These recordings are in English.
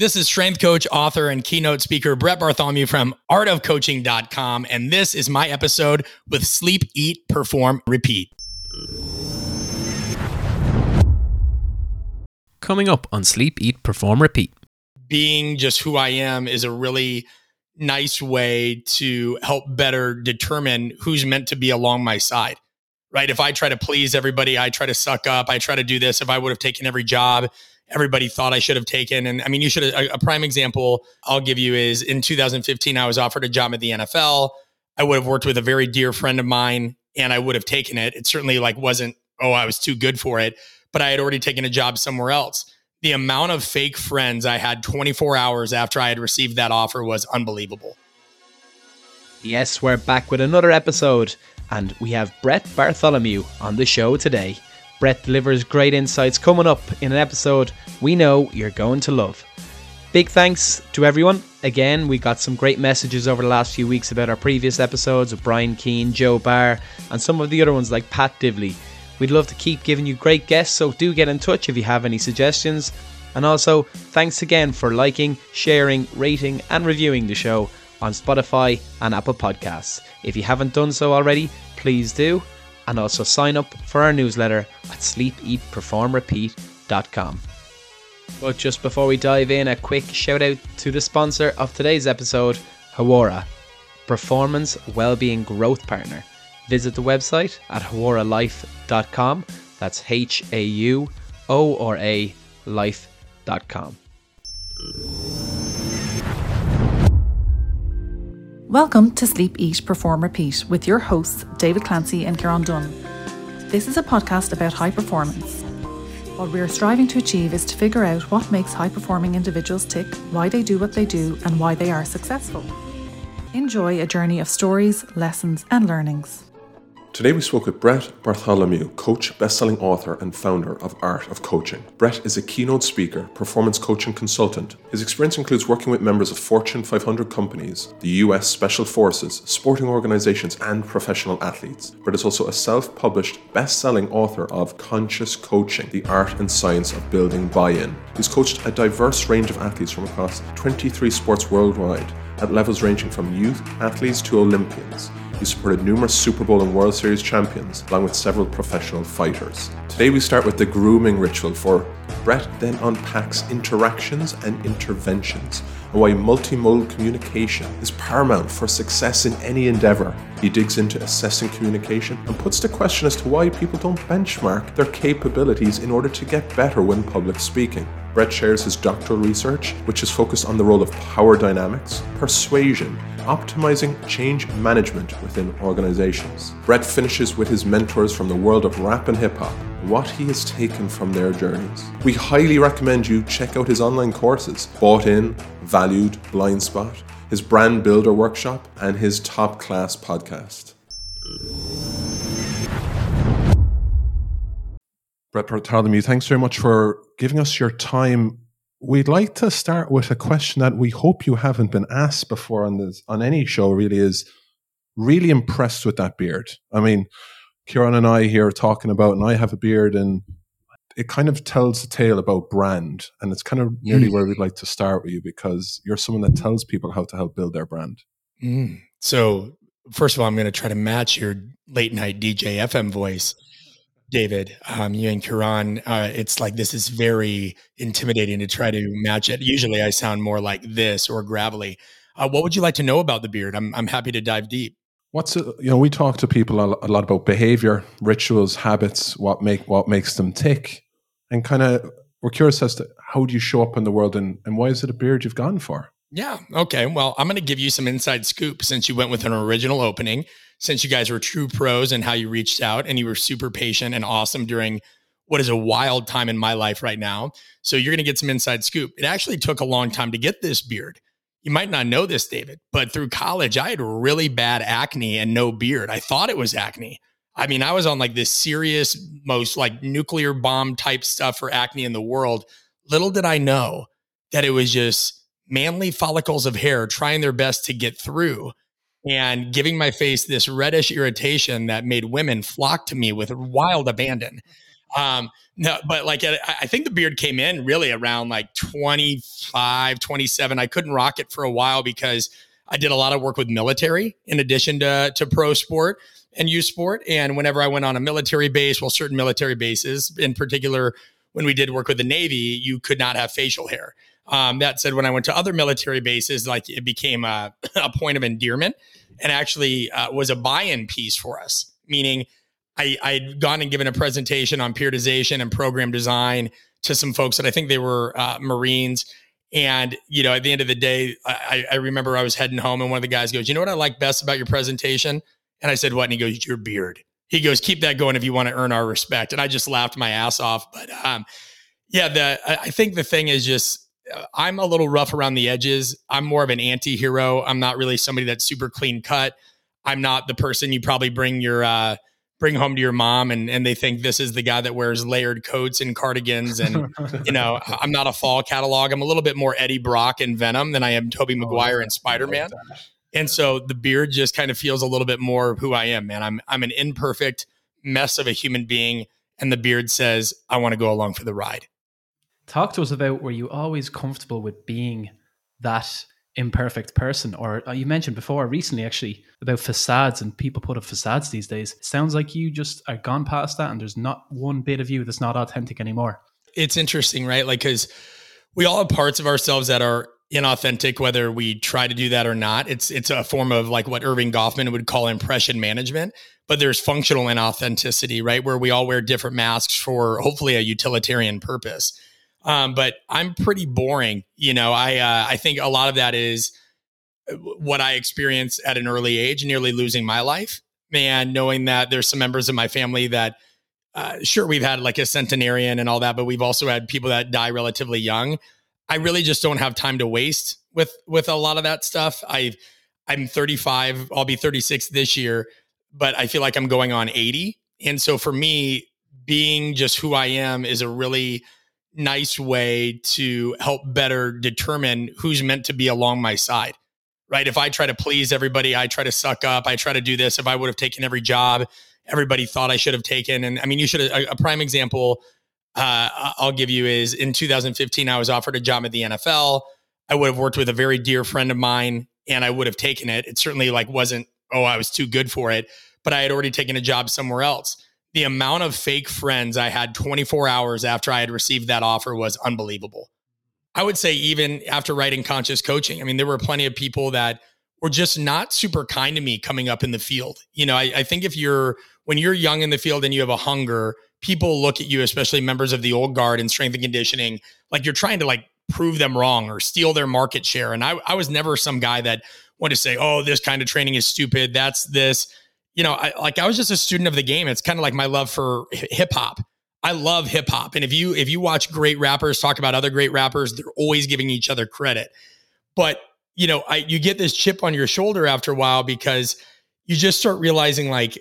This is strength coach, author, and keynote speaker Brett Bartholomew from artofcoaching.com. And this is my episode with Sleep, Eat, Perform, Repeat. Coming up on Sleep, Eat, Perform, Repeat. Being just who I am is a really nice way to help better determine who's meant to be along my side right? If I try to please everybody, I try to suck up, I try to do this. If I would have taken every job everybody thought I should have taken. And I mean, you should have, a, a prime example I'll give you is in 2015, I was offered a job at the NFL. I would have worked with a very dear friend of mine and I would have taken it. It certainly like wasn't, oh, I was too good for it, but I had already taken a job somewhere else. The amount of fake friends I had 24 hours after I had received that offer was unbelievable. Yes, we're back with another episode, and we have Brett Bartholomew on the show today. Brett delivers great insights coming up in an episode we know you're going to love. Big thanks to everyone. Again, we got some great messages over the last few weeks about our previous episodes of Brian Keane, Joe Barr, and some of the other ones like Pat Divilly. We'd love to keep giving you great guests, so do get in touch if you have any suggestions. And also, thanks again for liking, sharing, rating, and reviewing the show on Spotify and Apple Podcasts. If you haven't done so already, please do and also sign up for our newsletter at sleepeatperformrepeat.com. But just before we dive in, a quick shout out to the sponsor of today's episode, Hauora, Performance Wellbeing Growth Partner. Visit the website at hauoralife.com. That's H A U O R A life.com. Welcome to Sleep, Eat, Perform, Repeat with your hosts, David Clancy and Kieran Dunn. This is a podcast about high performance. What we are striving to achieve is to figure out what makes high performing individuals tick, why they do what they do, and why they are successful. Enjoy a journey of stories, lessons, and learnings. Today we spoke with Brett Bartholomew, coach, best-selling author, and founder of Art of Coaching. Brett is a keynote speaker, performance coaching consultant. His experience includes working with members of Fortune 500 companies, the US Special Forces, sporting organizations, and professional athletes. Brett is also a self-published, best-selling author of Conscious Coaching: The Art and Science of Building Buy-in. He's coached a diverse range of athletes from across 23 sports worldwide at levels ranging from youth athletes to Olympians. He supported numerous Super Bowl and World Series champions, along with several professional fighters. Today we start with the grooming ritual for Brett then unpacks interactions and interventions and why multimodal communication is paramount for success in any endeavor. He digs into assessing communication and puts the question as to why people don't benchmark their capabilities in order to get better when public speaking. Brett shares his doctoral research, which is focused on the role of power dynamics, persuasion, optimizing change management within organizations. Brett finishes with his mentors from the world of rap and hip hop, what he has taken from their journeys. We highly recommend you check out his online courses, Bought In, Valued, Blind Spot, his brand builder workshop, and his top class podcast. Brett Bartholomew, thanks very much for giving us your time. We'd like to start with a question that we hope you haven't been asked before on this on any show. Really, is really impressed with that beard. I mean, Kieran and I here are talking about, and I have a beard, and it kind of tells a tale about brand, and it's kind of nearly mm. where we'd like to start with you because you're someone that tells people how to help build their brand. Mm. So, first of all, I'm going to try to match your late night DJ FM voice. David, um, you and Kieran, uh, it's like this is very intimidating to try to match it. Usually, I sound more like this or gravelly. Uh, what would you like to know about the beard? I'm I'm happy to dive deep. What's it, you know we talk to people a lot about behavior, rituals, habits, what make what makes them tick, and kind of we're curious as to how do you show up in the world and, and why is it a beard you've gone for? Yeah. Okay. Well, I'm going to give you some inside scoop since you went with an original opening since you guys were true pros and how you reached out and you were super patient and awesome during what is a wild time in my life right now. So you're going to get some inside scoop. It actually took a long time to get this beard. You might not know this, David, but through college, I had really bad acne and no beard. I thought it was acne. I mean, I was on like this serious, most like nuclear bomb type stuff for acne in the world. Little did I know that it was just manly follicles of hair trying their best to get through and giving my face this reddish irritation that made women flock to me with wild abandon. Um, no, but like I think the beard came in really around like 25, 27. I couldn't rock it for a while because I did a lot of work with military in addition to to pro sport and youth sport. And whenever I went on a military base, well, certain military bases, in particular, when we did work with the Navy, you could not have facial hair. Um, that said, when I went to other military bases, like it became a, a point of endearment and actually uh, was a buy-in piece for us, meaning I, I'd gone and given a presentation on periodization and program design to some folks that I think they were uh, Marines. And, you know, at the end of the day, I, I remember I was heading home and one of the guys goes, You know what I like best about your presentation? And I said, What? And he goes, Your beard. He goes, Keep that going if you want to earn our respect. And I just laughed my ass off. But um, yeah, the I think the thing is just I'm a little rough around the edges. I'm more of an anti-hero. I'm not really somebody that's super clean cut. I'm not the person you probably bring your uh, bring home to your mom and and they think this is the guy that wears layered coats and cardigans and you know I'm not a fall catalog. I'm a little bit more Eddie Brock and Venom than I am Tobey oh, Maguire and Spider-Man. And so the beard just kind of feels a little bit more who I am, man. I'm I'm an imperfect mess of a human being and the beard says I want to go along for the ride. Talk to us about were you always comfortable with being that imperfect person? Or uh, you mentioned before recently, actually, about facades and people put up facades these days. It sounds like you just are gone past that and there's not one bit of you that's not authentic anymore. It's interesting, right? Like, because we all have parts of ourselves that are inauthentic whether we try to do that or not it's it's a form of like what Erving Goffman would call impression management but there's functional inauthenticity right where we all wear different masks for hopefully a utilitarian purpose um, but I'm pretty boring. You know, I uh, I think a lot of that is uh, what I experienced at an early age, nearly losing my life, and knowing that there's some members of my family that. Uh, sure, we've had like a centenarian and all that, but we've also had people that die relatively young. I really just don't have time to waste with with a lot of that stuff. I I'm 35, I'll be 36 this year, but I feel like I'm going on 80. And so for me, being just who I am is a really nice way to help better determine who's meant to be along my side. Right. If I try to please everybody, I try to suck up, I try to do this. If I would have taken every job everybody thought I should have taken. And I mean, you should a, a prime example uh, I'll give you is in 2015, I was offered a job at the NFL. I would have worked with a very dear friend of mine and I would have taken it. It certainly like wasn't, oh, I was too good for it, but I had already taken a job somewhere else the amount of fake friends I had 24 hours after I had received that offer was unbelievable. I would say, even after writing conscious coaching, I mean, there were plenty of people that were just not super kind to me coming up in the field. You know, I, I think if you're, when you're young in the field and you have a hunger, people look at you, especially members of the old guard in strength and conditioning, like you're trying to like prove them wrong or steal their market share. And I, I was never some guy that wanted to say, oh, this kind of training is stupid. That's this you know, I, like I was just a student of the game. It's kind of like my love for hip hop. I love hip hop, and if you if you watch great rappers talk about other great rappers, they're always giving each other credit. But you know, I, you get this chip on your shoulder after a while because you just start realizing, like,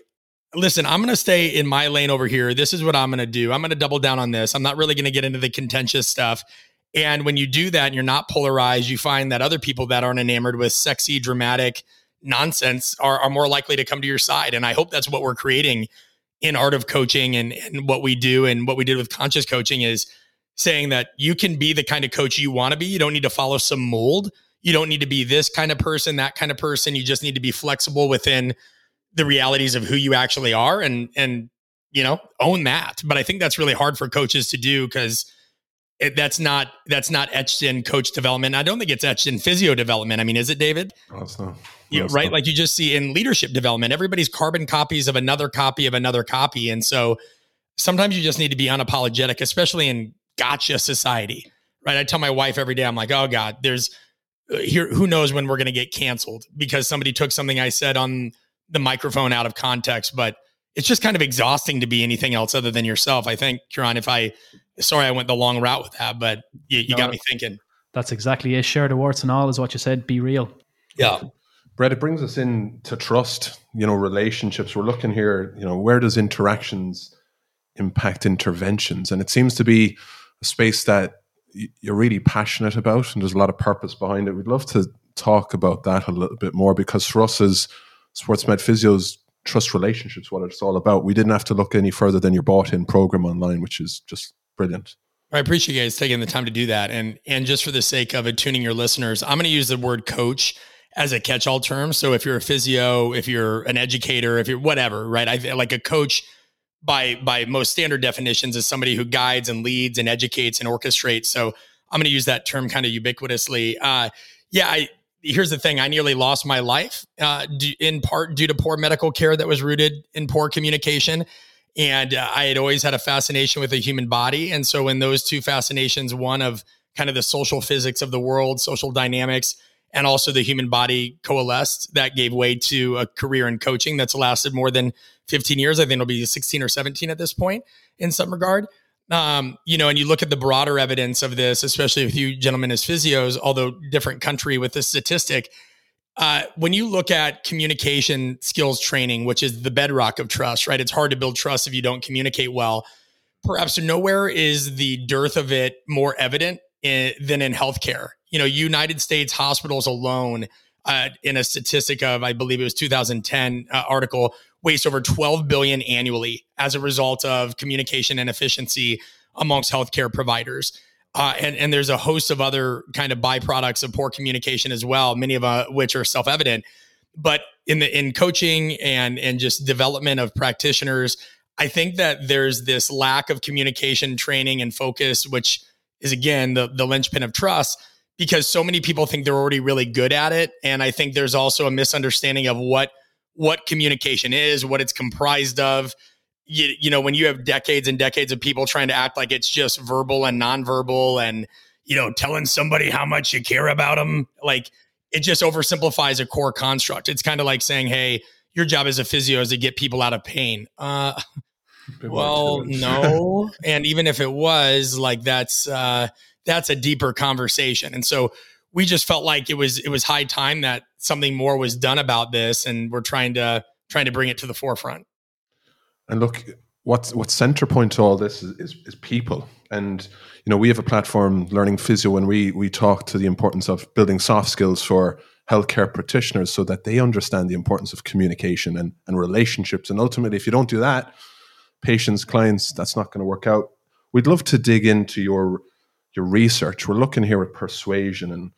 listen, I'm going to stay in my lane over here. This is what I'm going to do. I'm going to double down on this. I'm not really going to get into the contentious stuff. And when you do that and you're not polarized, you find that other people that aren't enamored with sexy, dramatic, nonsense are, are more likely to come to your side. And I hope that's what we're creating in art of coaching and, and what we do and what we did with conscious coaching is saying that you can be the kind of coach you want to be. You don't need to follow some mold. You don't need to be this kind of person, that kind of person. You just need to be flexible within the realities of who you actually are and and you know own that. But I think that's really hard for coaches to do because it, that's not that's not etched in coach development. I don't think it's etched in physio development. I mean, is it, David? No, it's not. No, right? Like you just see in leadership development, everybody's carbon copies of another copy of another copy, and so sometimes you just need to be unapologetic, especially in gotcha society. Right? I tell my wife every day, I'm like, oh God, there's uh, here. Who knows when we're going to get canceled because somebody took something I said on the microphone out of context, but it's just kind of exhausting to be anything else other than yourself. I think, Kieran, if I sorry I went the long route with that, but you, you no, got me thinking. That's exactly it. Share the warts and all is what you said. Be real. Yeah. Brett, it brings us in to trust, you know, relationships. We're looking here, you know, where does interactions impact interventions? And it seems to be a space that you're really passionate about and there's a lot of purpose behind it. We'd love to talk about that a little bit more because for us as sports med physios, trust relationships, what it's all about. We didn't have to look any further than your bought in program online, which is just brilliant. I appreciate you guys taking the time to do that. And and just for the sake of attuning your listeners, I'm going to use the word coach as a catch-all term. So if you're a physio, if you're an educator, if you're whatever, right? I like a coach by by most standard definitions is somebody who guides and leads and educates and orchestrates. So I'm going to use that term kind of ubiquitously. Uh, yeah, I, here's the thing: I nearly lost my life uh, in part due to poor medical care that was rooted in poor communication. And uh, I had always had a fascination with the human body, and so when those two fascinations, one of kind of the social physics of the world, social dynamics, and also the human body coalesced, that gave way to a career in coaching that's lasted more than 15 years. I think it'll be 16 or 17 at this point in some regard. Um, you know, and you look at the broader evidence of this, especially with you gentlemen as physios, although different country with this statistic. Uh, when you look at communication skills training, which is the bedrock of trust, right? It's hard to build trust if you don't communicate well. Perhaps nowhere is the dearth of it more evident in, than in healthcare. You know, United States hospitals alone, uh, in a statistic of, I believe it was 2010 uh, article, waste over 12 billion annually as a result of communication inefficiency amongst healthcare providers. Uh, and, and there's a host of other kind of byproducts of poor communication as well, many of uh, which are self-evident. But in the in coaching and and just development of practitioners, I think that there's this lack of communication training and focus, which is again the the linchpin of trust, because so many people think they're already really good at it, and I think there's also a misunderstanding of what what communication is, what it's comprised of. You, you know, when you have decades and decades of people trying to act like it's just verbal and nonverbal and, you know, telling somebody how much you care about them, like it just oversimplifies a core construct. It's kind of like saying, hey, your job as a physio is to get people out of pain. Uh, well, no. and even if it was, like that's uh, that's a deeper conversation. And so we just felt like it was it was high time that something more was done about this, and we're trying to trying to bring it to the forefront. And look, what's what's center point to all this is, is, is people. And you know, we have a platform, Learning Physio, and we we talk to the importance of building soft skills for healthcare practitioners so that they understand the importance of communication and, and relationships. And ultimately, if you don't do that, patients, clients, that's not going to work out. We'd love to dig into your your research. We're looking here at persuasion and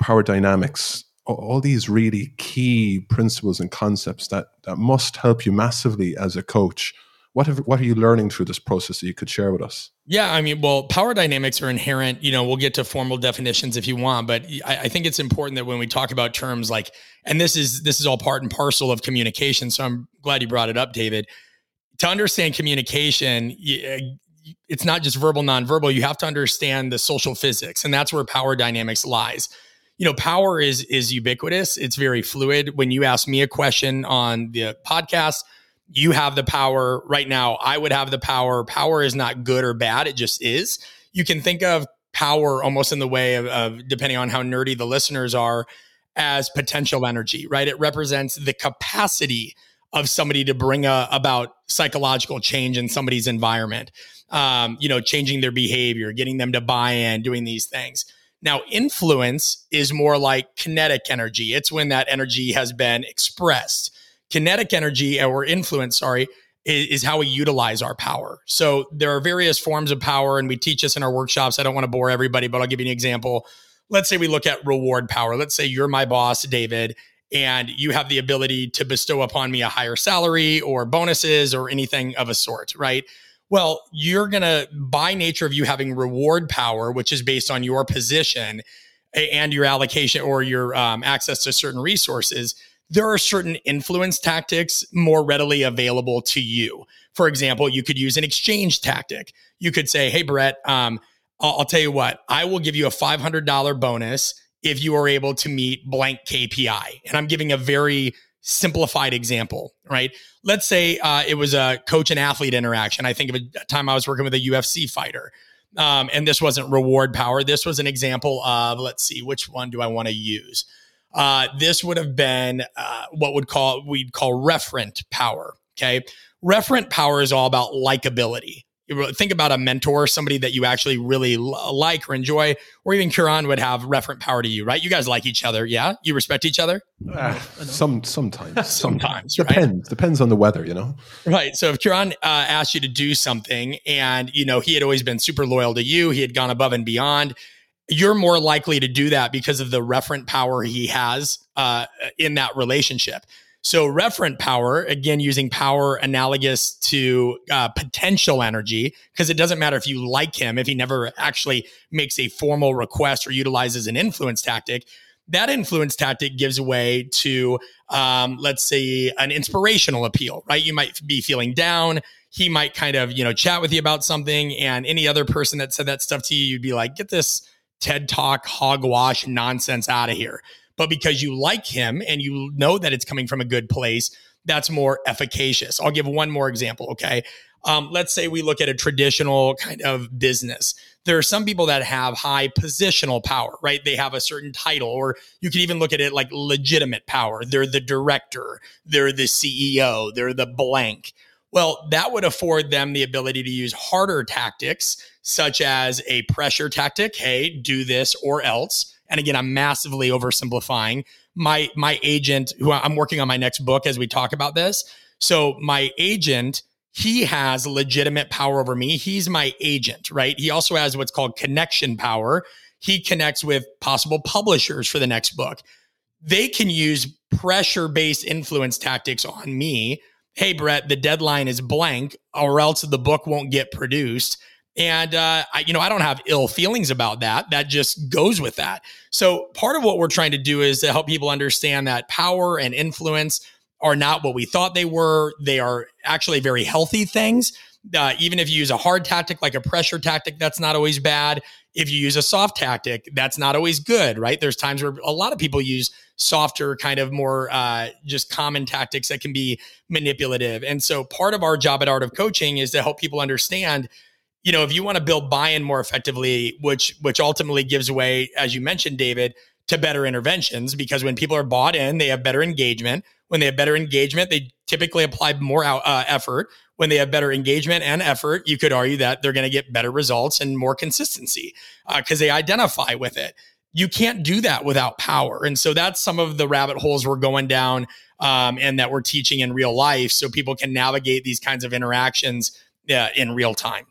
power dynamics, all these really key principles and concepts that, that must help you massively as a coach. What, have, what are you learning through this process that you could share with us? Yeah, I mean, well, power dynamics are inherent. You know, we'll get to formal definitions if you want, but I, I think it's important that when we talk about terms like, and this is this is all part and parcel of communication. So I'm glad you brought it up, David. To understand communication, it's not just verbal, nonverbal. You have to understand the social physics, and that's where power dynamics lies you know, power is is ubiquitous. It's very fluid. When you ask me a question on the podcast, you have the power right now. I would have the power. Power is not good or bad. It just is. You can think of power almost in the way of, of depending on how nerdy the listeners are as potential energy, right? It represents the capacity of somebody to bring a, about psychological change in somebody's environment. Um, you know, changing their behavior, getting them to buy in, doing these things. Now, influence is more like kinetic energy. It's when that energy has been expressed. Kinetic energy or influence, sorry, is, is, how we utilize our power. So there are various forms of power, and we teach this in our workshops. I don't want to bore everybody, but I'll give you an example. Let's say we look at reward power. Let's say you're my boss, David, and you have the ability to bestow upon me a higher salary or bonuses or anything of a sort, right? Well, you're going to, by nature of you having reward power, which is based on your position and your allocation or your um, access to certain resources, there are certain influence tactics more readily available to you. For example, you could use an exchange tactic. You could say, Hey, Brett, um, I'll, I'll tell you what, I will give you a $500 bonus if you are able to meet blank KPI. And I'm giving a very simplified example, right? Let's say uh, it was a coach and athlete interaction. I think of a time I was working with a UFC fighter. Um, and this wasn't reward power. This was an example of, let's see, which one do I want to use? Uh, this would have been uh, what would call we'd call referent power. Okay, referent power is all about likability. Think about a mentor, somebody that you actually really like or enjoy, or even Kieran would have referent power to you, right? You guys like each other, yeah? You respect each other? Uh, some sometimes, sometimes depends right? depends on the weather, you know. Right. So if Kieran uh, asked you to do something, and you know he had always been super loyal to you, he had gone above and beyond. You're more likely to do that because of the referent power he has uh, in that relationship. So referent power, again, using power analogous to uh, potential energy, because it doesn't matter if you like him, if he never actually makes a formal request or utilizes an influence tactic. That influence tactic gives way to, um, let's say, an inspirational appeal, right? You might be feeling down. He might kind of, you know, chat with you about something. And any other person that said that stuff to you, you'd be like, get this TED Talk hogwash nonsense out of here but because you like him and you know that it's coming from a good place, that's more efficacious. I'll give one more example. Okay. Um, let's say we look at a traditional kind of business. There are some people that have high positional power, right? They have a certain title, or you could even look at it like legitimate power. They're the director, they're the CEO, they're the blank. Well, that would afford them the ability to use harder tactics, such as a pressure tactic. Hey, do this or else and again, I'm massively oversimplifying. My my agent, who I'm working on my next book as we talk about this. So my agent, he has legitimate power over me. He's my agent, right? He also has what's called connection power. He connects with possible publishers for the next book. They can use pressure based influence tactics on me. Hey, Brett, the deadline is blank, or else the book won't get produced. And, uh, I, you know, I don't have ill feelings about that. That just goes with that. So, part of what we're trying to do is to help people understand that power and influence are not what we thought they were. They are actually very healthy things. Uh, even if you use a hard tactic like a pressure tactic, that's not always bad. If you use a soft tactic, that's not always good, right? There's times where a lot of people use softer, kind of more uh, just common tactics that can be manipulative. And so, part of our job at Art of Coaching is to help people understand you know, if you want to build buy-in more effectively, which which ultimately gives way, as you mentioned, David, to better interventions, because when people are bought in, they have better engagement. When they have better engagement, they typically apply more uh, effort. When they have better engagement and effort, you could argue that they're going to get better results and more consistency because uh, they identify with it. You can't do that without power, and so that's some of the rabbit holes we're going down, um, and that we're teaching in real life, so people can navigate these kinds of interactions uh, in real time.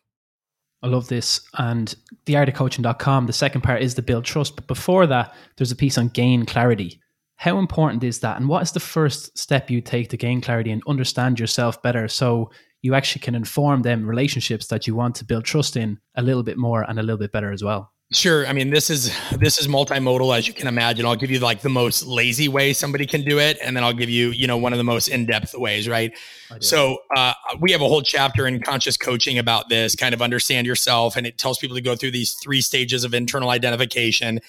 I love this. And theartofcoaching.com, the second part is the build trust. But before that, there's a piece on gain clarity. How important is that? And what is the first step you take to gain clarity and understand yourself better so you actually can inform them relationships that you want to build trust in a little bit more and a little bit better as well? Sure. I mean, this is this is multimodal as you can imagine. I'll give you like the most lazy way somebody can do it, and then I'll give you, you know, one of the most in depth ways, right? So uh, we have a whole chapter in conscious coaching about this, kind of understand yourself, and it tells people to go through these three stages of internal identification.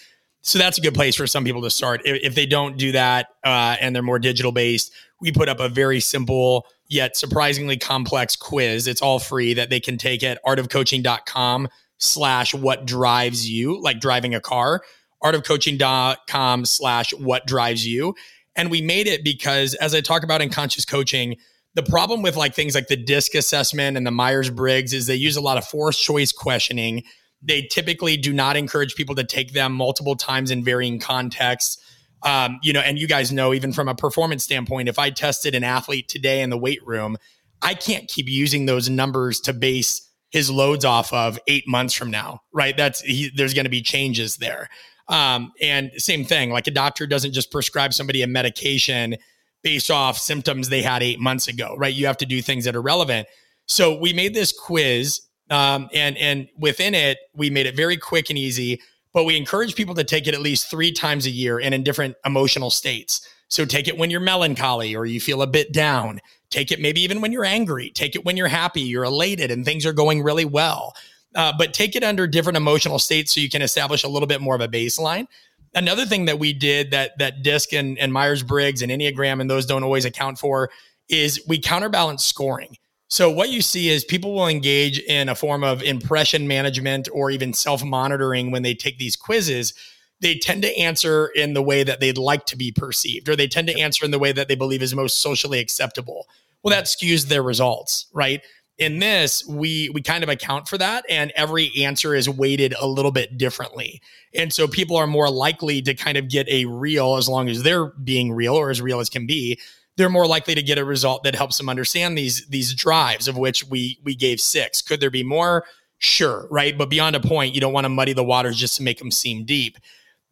So that's a good place for some people to start. If, if they don't do that uh, and they're more digital based, we put up a very simple yet surprisingly complex quiz. It's all free that they can take at artofcoaching.com slash what drives you, like driving a car, artofcoaching.com slash what drives you. And we made it because, as I talk about in conscious coaching, the problem with like things like the DISC assessment and the Myers Briggs is they use a lot of forced choice questioning. They typically do not encourage people to take them multiple times in varying contexts. Um, you know, and you guys know, even from a performance standpoint, if I tested an athlete today in the weight room, I can't keep using those numbers to base his loads off of eight months from now, right? That's he, there's going to be changes there. Um, and same thing, like a doctor doesn't just prescribe somebody a medication based off symptoms they had eight months ago, right? You have to do things that are relevant. So we made this quiz, um, and and within it, we made it very quick and easy. But we encourage people to take it at least three times a year and in different emotional states. So take it when you're melancholy or you feel a bit down. Take it maybe even when you're angry. Take it when you're happy, you're elated, and things are going really well. Uh, but take it under different emotional states so you can establish a little bit more of a baseline. Another thing that we did that that DISC and, and Myers Briggs and Enneagram and those don't always account for is we counterbalance scoring. So what you see is people will engage in a form of impression management or even self monitoring when they take these quizzes they tend to answer in the way that they'd like to be perceived, or they tend to answer in the way that they believe is most socially acceptable. Well, that skews their results, right? in this we we kind of account for that and every answer is weighted a little bit differently. And so people are more likely to kind of get a real as long as they're being real or as real as can be they're more likely to get a result that helps them understand these these drives of which we we gave six. Could there be more? Sure right? But beyond a point you don't want to muddy the waters just to make them seem deep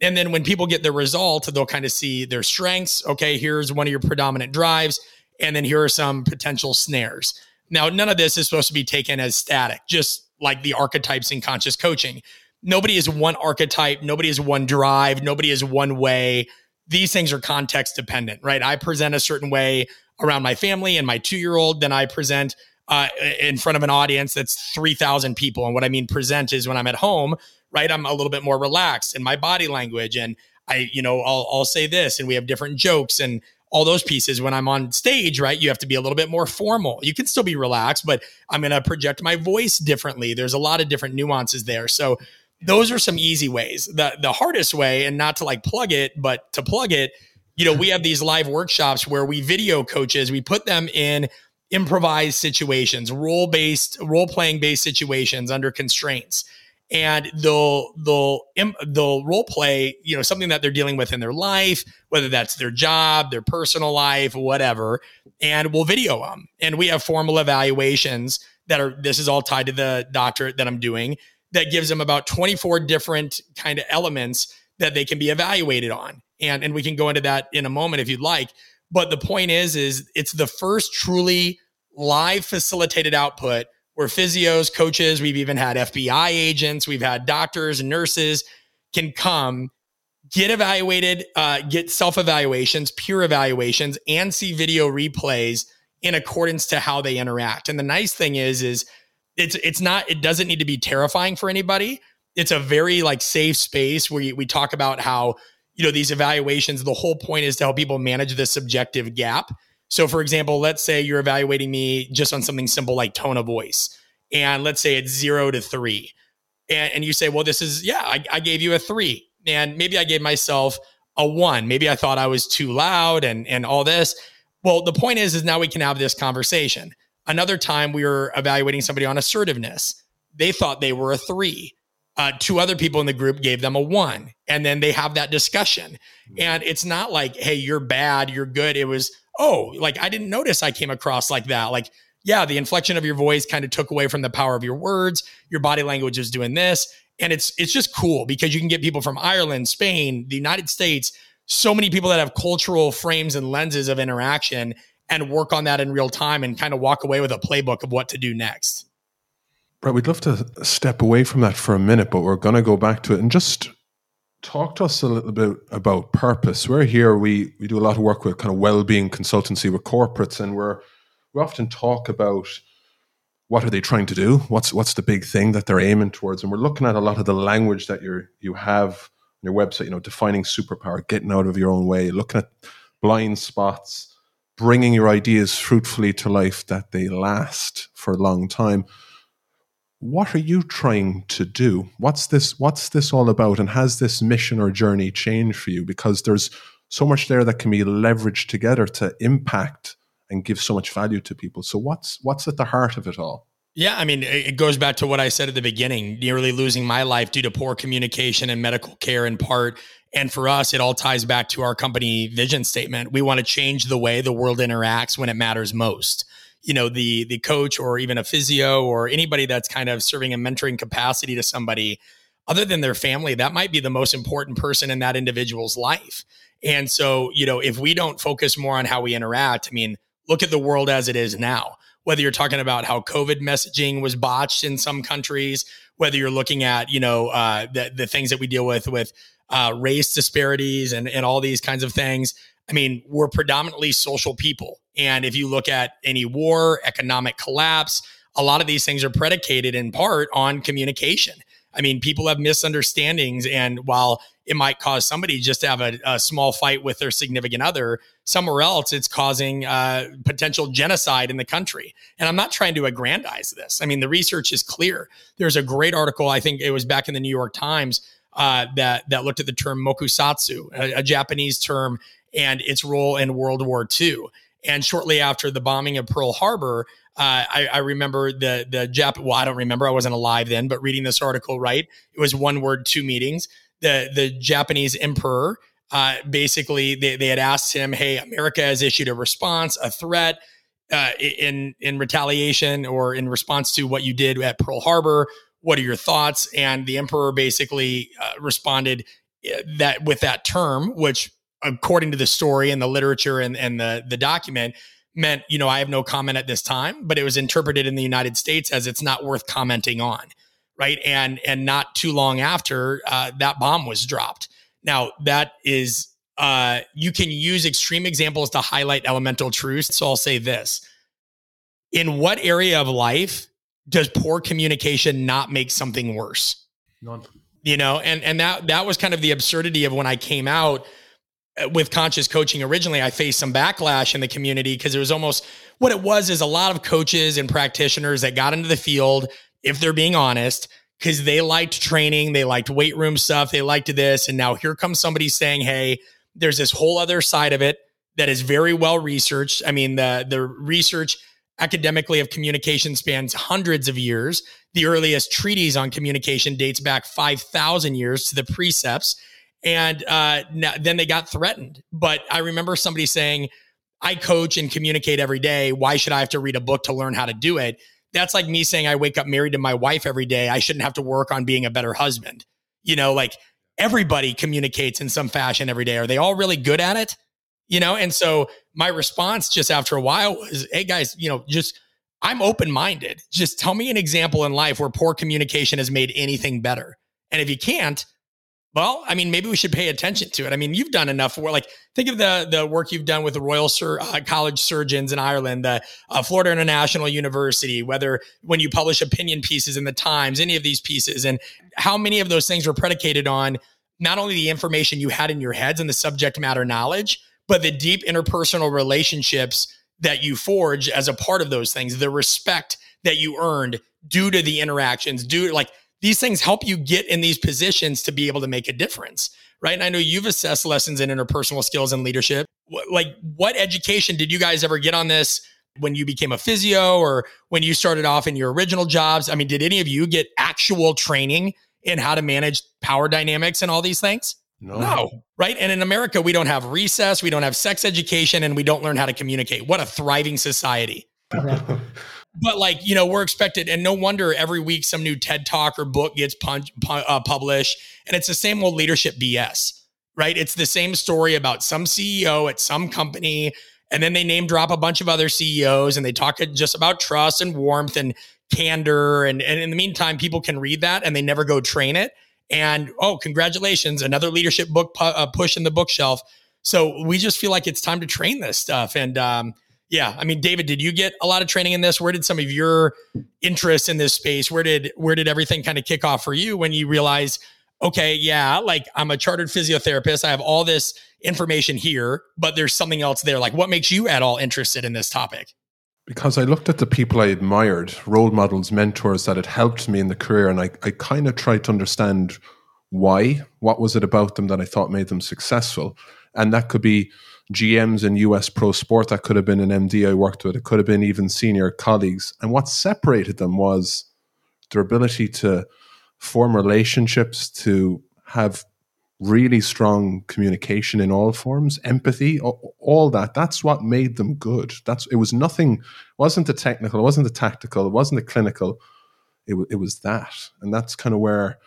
and then when people get the result they'll kind of see their strengths okay here's one of your predominant drives and then here are some potential snares now, none of this is supposed to be taken as static, just like the archetypes in conscious coaching. Nobody is one archetype, nobody is one drive, nobody is one way. These things are context dependent, right? I present a certain way around my family and my two year old, then I present uh, in front of an audience that's 3,000 people. And what I mean present is when I'm at home, right? I'm a little bit more relaxed in my body language. And I, you know, I'll, I'll say this and we have different jokes and all those pieces when I'm on stage, right? You have to be a little bit more formal. You can still be relaxed, but I'm going to project my voice differently. There's a lot of different nuances there. So those are some easy ways. The the hardest way and not to like plug it, but to plug it, you know, we have these live workshops where we video coaches, we put them in improvised situations, role-based, role-playing based situations under constraints and they'll they'll they'll role play you know something that they're dealing with in their life whether that's their job their personal life whatever and we'll video them and we have formal evaluations that are this is all tied to the doctorate that i'm doing that gives them about 24 different kind of elements that they can be evaluated on. And and we can go into that in a moment if you'd like. But the point is is it's the first truly live facilitated output where physios, coaches, we've even had FBI agents, we've had doctors and nurses can come, get evaluated, uh, get self evaluations, peer evaluations, and see video replays in accordance to how they interact. And the nice thing is, is it's it's not it doesn't need to be terrifying for anybody. It's a very like safe space where we talk about how you know these evaluations. The whole point is to help people manage the subjective gap so, for example, let's say you're evaluating me just on something simple like tone of voice, and let's say it's zero to three. And, and you say, well, this is, yeah, I, I gave you a three. And maybe I gave myself a one. Maybe I thought I was too loud and, and all this. Well, the point is, is now we can have this conversation. Another time we were evaluating somebody on assertiveness. They thought they were a three. Uh, two other people in the group gave them a one. And then they have that discussion. And it's not like, hey, you're bad, you're good. It was, oh, like I didn't notice I came across like that. Like, yeah, the inflection of your voice kind of took away from the power of your words. Your body language is doing this. And it's it's just cool because you can get people from Ireland, Spain, the United States, so many people that have cultural frames and lenses of interaction and work on that in real time and kind of walk away with a playbook of what to do next. Right, we'd love to step away from that for a minute, but we're going to go back to it and just talk to us a little bit about purpose. We're here. We we do a lot of work with kind of well being consultancy with corporates, and we're we often talk about what are they trying to do? What's what's the big thing that they're aiming towards? And we're looking at a lot of the language that you you have on your website. You know, defining superpower, getting out of your own way, looking at blind spots, bringing your ideas fruitfully to life that they last for a long time what are you trying to do? What's this what's this all about? And has this mission or journey changed for you? Because there's so much there that can be leveraged together to impact and give so much value to people. So what's what's at the heart of it all? Yeah, I mean, it goes back to what I said at the beginning, nearly losing my life due to poor communication and medical care in part. And for us, it all ties back to our company vision statement. We want to change the way the world interacts when it matters most you know the the coach or even a physio or anybody that's kind of serving a mentoring capacity to somebody other than their family that might be the most important person in that individual's life. And so you know if we don't focus more on how we interact i mean look at the world as it is now. Whether you're talking about how covid messaging was botched in some countries whether you're looking at you know uh, the, the things that we deal with with uh, race disparities and, and all these kinds of things I mean, we're predominantly social people. And if you look at any war, economic collapse, a lot of these things are predicated in part on communication. I mean, people have misunderstandings. And while it might cause somebody just to have a, a small fight with their significant other, somewhere else it's causing uh, potential genocide in the country. And I'm not trying to aggrandize this. I mean, the research is clear. There's a great article, I think it was back in the New York Times, uh, that that looked at the term mokusatsu, a, a Japanese term and its role in World War II. And shortly after the bombing of Pearl Harbor, Uh, I, I, remember the the Jap. Well, I don't remember. I wasn't alive then, but reading this article, right? It was one word, two meetings. The the Japanese emperor uh, basically they, they had asked him, "Hey, America has issued a response, a threat uh, in in retaliation or in response to what you did at Pearl Harbor. What are your thoughts?" And the emperor basically uh, responded uh, that with that term, which according to the story and the literature and, and the the document meant, you know, I have no comment at this time, but it was interpreted in the United States as it's not worth commenting on, right? And and not too long after uh, that bomb was dropped. Now that is uh, you can use extreme examples to highlight elemental truths. So I'll say this: in what area of life does poor communication not make something worse? None. You know, and and that that was kind of the absurdity of when I came out with conscious coaching originally i faced some backlash in the community because it was almost what it was is a lot of coaches and practitioners that got into the field if they're being honest because they liked training they liked weight room stuff they liked this and now here comes somebody saying hey there's this whole other side of it that is very well researched. I mean the the research academically of communication spans hundreds of years. The earliest treatise on communication dates back 5000 years to the precepts and uh, then they got threatened. But I remember somebody saying, I coach and communicate every day. Why should I have to read a book to learn how to do it? That's like me saying I wake up married to my wife every day. I shouldn't have to work on being a better husband. You know, like everybody communicates in some fashion every day. Are they all really good at it? You know, and so my response just after a while was, hey guys, you know, just I'm open minded. Just tell me an example in life where poor communication has made anything better. And if you can't, well, I mean, maybe we should pay attention to it. I mean, you've done enough work. Like, think of the the work you've done with the Royal Sur- uh, College Surgeons in Ireland, the uh, Florida International University. Whether when you publish opinion pieces in the Times, any of these pieces, and how many of those things were predicated on not only the information you had in your heads and the subject matter knowledge, but the deep interpersonal relationships that you forge as a part of those things, the respect that you earned due to the interactions, due like these things help you get in these positions to be able to make a difference right and i know you've assessed lessons in interpersonal skills and leadership like what education did you guys ever get on this when you became a physio or when you started off in your original jobs i mean did any of you get actual training in how to manage power dynamics and all these things no. no. Right. And in America, we don't have recess, we don't have sex education, and we don't learn how to communicate. What a thriving society. but like you know we're expected and no wonder every week some new ted talk or book gets punch, uh, published and it's the same old leadership bs right? It's the same story about some ceo at some company and then they name drop a bunch of other ceos and they talk just about trust and warmth and candor and, and in the meantime people can read that and they never go train it and oh congratulations another leadership book pu- uh, push in the bookshelf. So we just feel like it's time to train this stuff and um, yeah, I mean, David, did you get a lot of training in this? Where did some of your interest in this space? Where did where did everything kind of kick off for you when you realized, okay, yeah, like I'm a chartered physiotherapist, I have all this information here, but there's something else there. Like, what makes you at all interested in this topic? Because I looked at the people I admired, role models, mentors that had helped me in the career, and I, I kind of tried to understand why. What was it about them that I thought made them successful? And that could be GMs in US pro sport. That could have been an MD I worked with. It could have been even senior colleagues. And what separated them was their ability to form relationships, to have really strong communication in all forms, empathy, all that. That's what made them good. That's it was nothing. Wasn't the technical. It wasn't the tactical. It wasn't the clinical. It, it was that, and that's kind of where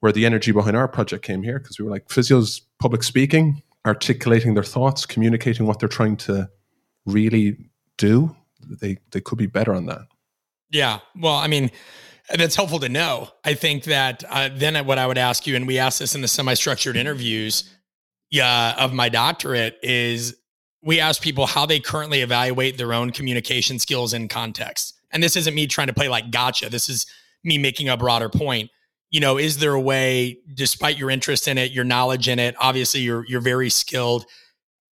where the energy behind our project came here because we were like physios public speaking articulating their thoughts, communicating what they're trying to really do, they they could be better on that. Yeah. Well, I mean, that's helpful to know. I think that uh, then what I would ask you, and we asked this in the semi-structured interviews, yeah, of my doctorate is we ask people how they currently evaluate their own communication skills in context. And this isn't me trying to play like gotcha. This is me making a broader point you know, is there a way, despite your interest in it, your knowledge in it, obviously you're you're very skilled.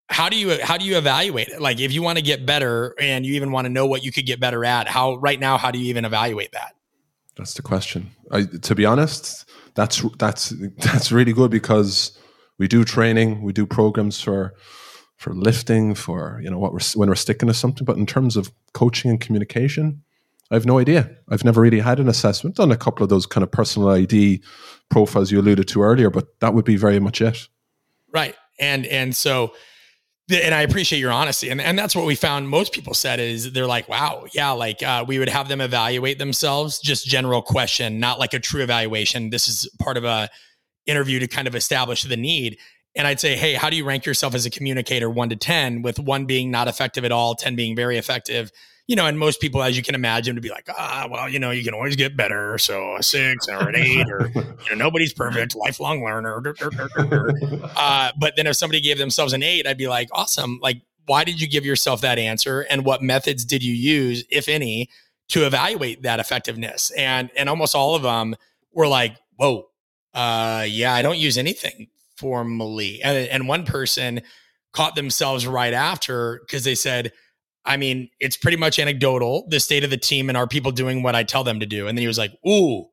How do you how do you evaluate it? Like if you want to get better and you even want to know what you could get better at, how right now how do you even evaluate that? That's the question. I, to be honest, that's that's that's really good because we do training, we do programs for for lifting, for you know what we're when we're sticking to something. But in terms of coaching and communication, I have no idea. I've never really had an assessment. Done a couple of those kind of personal ID profiles you alluded to earlier, but that would be very much it. Right, and and so and I appreciate your honesty. And, and that's what we found most people said is they're like, wow, yeah, like uh, we would have them evaluate themselves, just general question, not like a true evaluation. This is part of a interview to kind of establish the need. And I'd say, hey, how do you rank yourself as a communicator one to 10, with one being not effective at all, 10 being very effective? You know, and most people, as you can imagine, would be like, ah, well, you know, you can always get better. So a six or an eight, or you know, nobody's perfect, lifelong learner. Uh, but then if somebody gave themselves an eight, I'd be like, awesome. Like, why did you give yourself that answer, and what methods did you use, if any, to evaluate that effectiveness? And and almost all of them were like, whoa, uh, yeah, I don't use anything formally. And, and one person caught themselves right after because they said I mean, it's pretty much anecdotal, the state of the team and are people doing what I tell them to do? And then he was like, Ooh,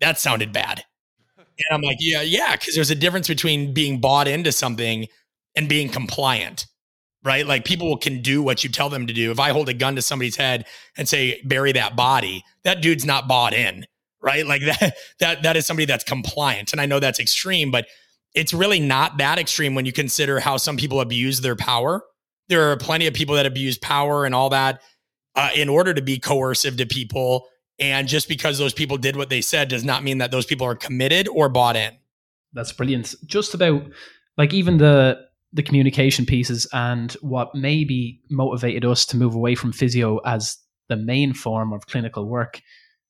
that sounded bad. And I'm like, Yeah, yeah, because there's a difference between being bought into something and being compliant, right? Like people can do what you tell them to do. If I hold a gun to somebody's head and say, bury that body, that dude's not bought in, right? Like that, that, that is somebody that's compliant. And I know that's extreme, but it's really not that extreme when you consider how some people abuse their power there are plenty of people that abuse power and all that uh, in order to be coercive to people. And just because those people did what they said does not mean that those people are committed or bought in. That's brilliant. Just about like even the the communication pieces and what maybe motivated us to move away from physio as the main form of clinical work.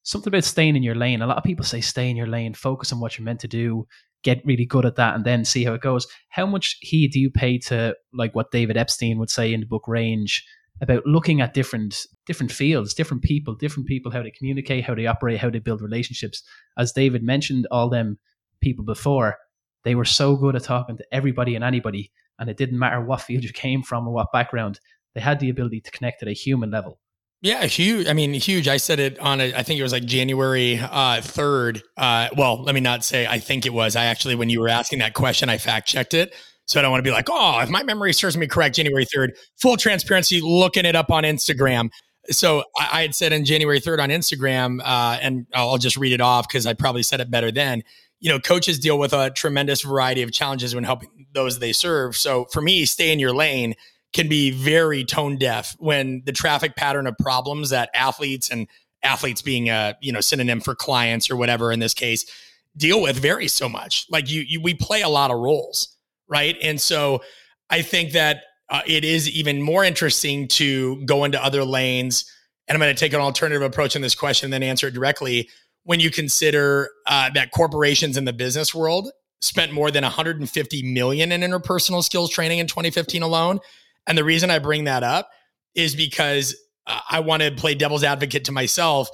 Something about staying in your lane. A lot of people say stay in your lane, focus on what you're meant to do, get really good at that and then see how it goes. How much heed do you pay to like what David Epstein would say in the book Range about looking at different different fields, different people, different people, how they communicate, how they operate, how they build relationships. As David mentioned, all them people before, they were so good at talking to everybody and anybody, and it didn't matter what field you came from or what background. They had the ability to connect at a human level. Yeah, huge. I mean, huge. I said it on a, I think it was like January uh, 3rd. Uh, well, let me not say I think it was. I actually, when you were asking that question, I fact checked it. So I don't want to be like, oh, if my memory serves me correct, January 3rd, full transparency, looking it up on Instagram. So I, I had said in January 3rd on Instagram, uh, and I'll just read it off because I probably said it better then. You know, coaches deal with a tremendous variety of challenges when helping those they serve. So for me, stay in your lane can be very tone deaf when the traffic pattern of problems that athletes and athletes being a you know synonym for clients or whatever in this case deal with varies so much. Like you, you we play a lot of roles right? And so i think that uh, it is even more interesting to go into other lanes and i'm going to take an alternative approach in this question and then answer it directly when you consider uh, that corporations in the business world spent more than 150 million in interpersonal skills training in 2015 alone and the reason I bring that up is because I want to play devil's advocate to myself.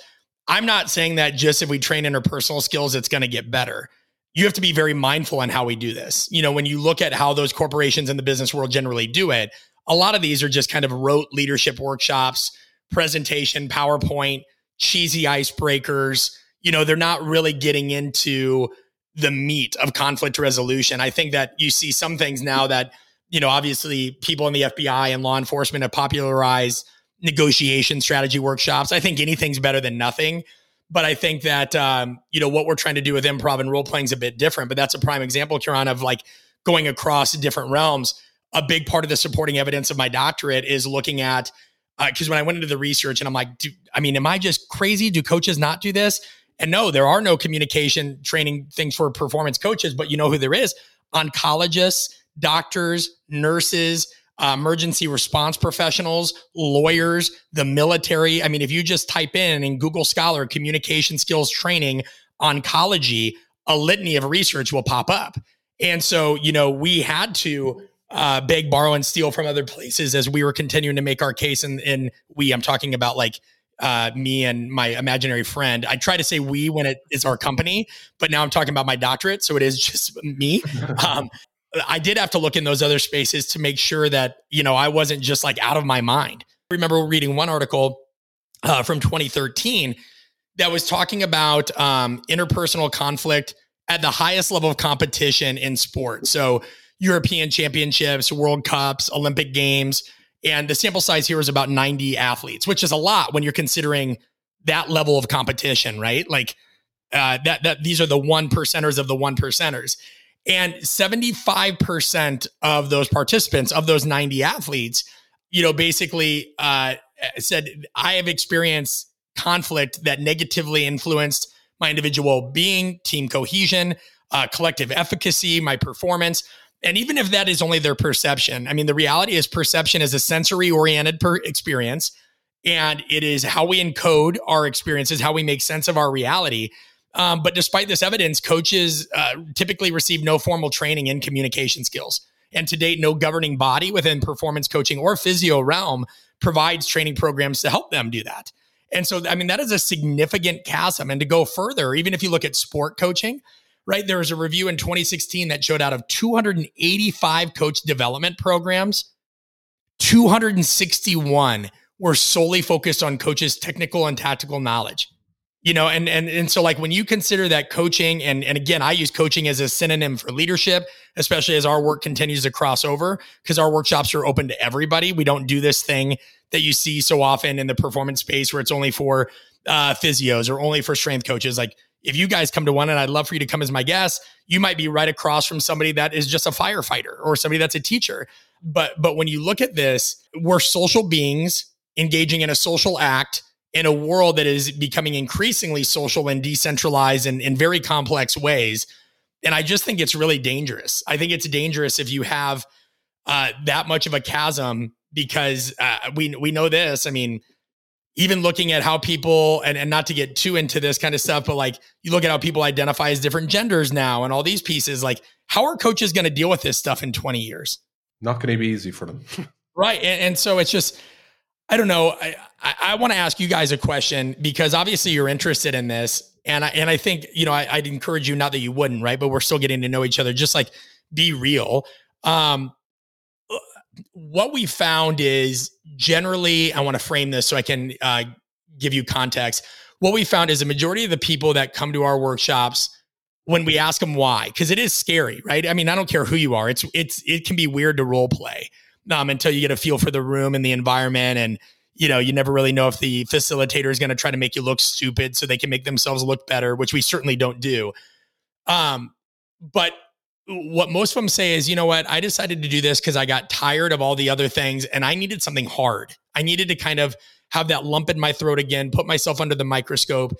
I'm not saying that just if we train interpersonal skills, it's going to get better. You have to be very mindful on how we do this. You know, when you look at how those corporations in the business world generally do it, a lot of these are just kind of rote leadership workshops, presentation, PowerPoint, cheesy icebreakers. You know, they're not really getting into the meat of conflict resolution. I think that you see some things now that you know, obviously people in the FBI and law enforcement have popularized negotiation strategy workshops. I think anything's better than nothing. But I think that um, you know what we're trying to do with improv and role playing is a bit different. But that's a prime example, Kieran, of like going across different realms. A big part of the supporting evidence of my doctorate is looking at because uh, when I went into the research and I'm like, I mean, am I just crazy? Do coaches not do this? And no, there are no communication training things for performance coaches, but you know who there is? Oncologists, doctors, nurses, uh, emergency response professionals, lawyers, the military. I mean, if you just type in in Google Scholar communication skills training oncology, a litany of research will pop up. And so, you know, we had to uh, beg, borrow, and steal from other places as we were continuing to make our case. And, and we, I'm talking about like uh, me and my imaginary friend. I try to say we when it is our company, but now I'm talking about my doctorate, so it is just me. Um, I did have to look in those other spaces to make sure that, you know, I wasn't just like out of my mind. I remember reading one article uh, from 2013 that was talking about um, interpersonal conflict at the highest level of competition in sports. So, European championships, World Cups, Olympic Games. And the sample size here is about 90 athletes, which is a lot when you're considering that level of competition, right? Like uh, that, that these are the one percenters of the one percenters. And 75% of those participants, of those 90 athletes, you know, basically uh, said, I have experienced conflict that negatively influenced my individual being, team cohesion, uh, collective efficacy, my performance. And even if that is only their perception, I mean, the reality is perception is a sensory oriented per experience. And it is how we encode our experiences, how we make sense of our reality. Um, but despite this evidence, coaches uh, typically receive no formal training in communication skills. And to date, no governing body within performance coaching or physio realm provides training programs to help them do that. And so, I mean, that is a significant chasm. And to go further, even if you look at sport coaching, right, there was a review in 2016 that showed out of 285 coach development programs, 261 were solely focused on coaches' technical and tactical knowledge you know and and and so like when you consider that coaching and and again i use coaching as a synonym for leadership especially as our work continues to cross over because our workshops are open to everybody. We don't do this thing that you see so often in the performance space where it's only for uh, physios or only for strength coaches. Like if you guys come to one and i'd love for you to come as my guest you might be right across from somebody that is just a firefighter or somebody that's a teacher. But but when you look at this we're social beings engaging in a social act in a world that is becoming increasingly social and decentralized and in very complex ways. And I just think it's really dangerous. I think it's dangerous if you have uh, that much of a chasm because uh, we we know this. I mean, even looking at how people and, and not to get too into this kind of stuff, but like you look at how people identify as different genders now and all these pieces. Like, how are coaches going to deal with this stuff in twenty years? Not going to be easy for them, right? And, and so it's just I don't know. I, I, I want to ask you guys a question because obviously you're interested in this. And I, and I think, you know, I, would encourage you, not that you wouldn't, right? But we're still getting to know each other. Just like be real. Um, what we found is generally, I want to frame this so I can uh, give you context. What we found is a majority of the people that come to our workshops, when we ask them why, because it is scary, right? I mean, I don't care who you are. It's it's it can be weird to role play um, until you get a feel for the room and the environment. And, you know, you never really know if the facilitator is going to try to make you look stupid so they can make themselves look better, which we certainly don't do. Um, but what most of them say is, you know what, I decided to do this because I got tired of all the other things and I needed something hard. I needed to kind of have that lump in my throat again, put myself under the microscope.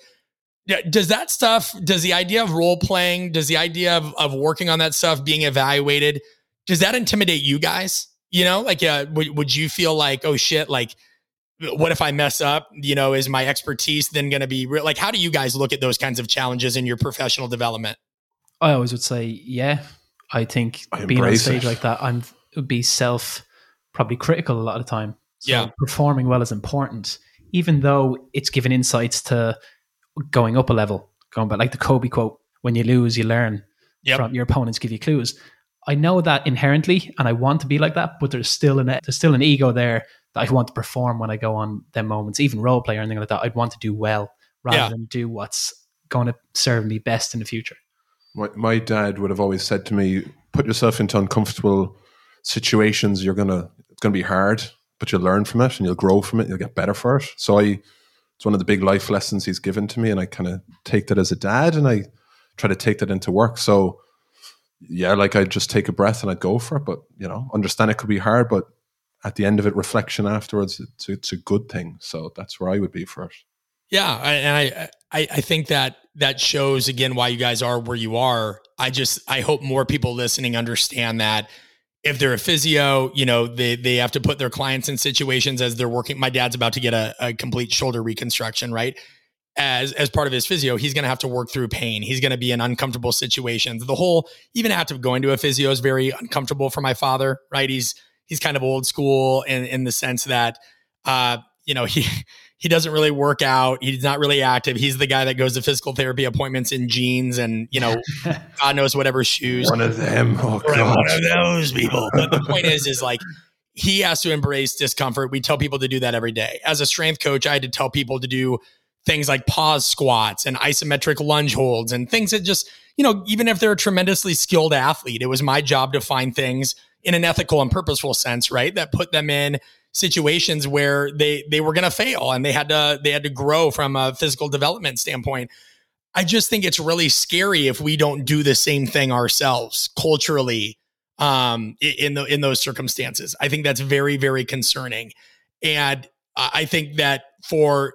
Does that stuff, does the idea of role playing, does the idea of, of working on that stuff being evaluated, does that intimidate you guys? You know, like, uh, would, would you feel like, oh shit, like, what if I mess up? You know, is my expertise then going to be real? Like, how do you guys look at those kinds of challenges in your professional development? I always would say, yeah. I think I being on stage it. like that, I'm would be self probably critical a lot of the time. So yeah, performing well is important, even though it's given insights to going up a level. Going back, like the Kobe quote: "When you lose, you learn." Yep. From your opponents give you clues. I know that inherently, and I want to be like that. But there's still an there's still an ego there that I want to perform when I go on them moments, even role play or anything like that. I'd want to do well rather yeah. than do what's going to serve me best in the future. My, my dad would have always said to me, "Put yourself into uncomfortable situations. You're gonna it's gonna be hard, but you'll learn from it and you'll grow from it. You'll get better for it." So I, it's one of the big life lessons he's given to me, and I kind of take that as a dad, and I try to take that into work. So yeah, like I'd just take a breath and I'd go for it. But you know, understand it could be hard, but at the end of it, reflection afterwards, it's, it's a good thing. So that's where I would be first. Yeah, and I, I I think that that shows again why you guys are where you are. I just I hope more people listening understand that if they're a physio, you know, they they have to put their clients in situations as they're working. My dad's about to get a, a complete shoulder reconstruction, right? as as part of his physio, he's going to have to work through pain. He's going to be in uncomfortable situations. The whole even act of going to a physio is very uncomfortable for my father. Right? He's he's kind of old school in in the sense that uh, you know he he doesn't really work out. He's not really active. He's the guy that goes to physical therapy appointments in jeans and you know God knows whatever shoes. One of them. Oh God. One of those people. But the point is, is like he has to embrace discomfort. We tell people to do that every day. As a strength coach, I had to tell people to do things like pause squats and isometric lunge holds and things that just you know, even if they're a tremendously skilled athlete, it was my job to find things in an ethical and purposeful sense, right? That put them in situations where they they were going to fail and they had to they had to grow from a physical development standpoint. I just think it's really scary if we don't do the same thing ourselves culturally um, in the in those circumstances. I think that's very very concerning, and I think that for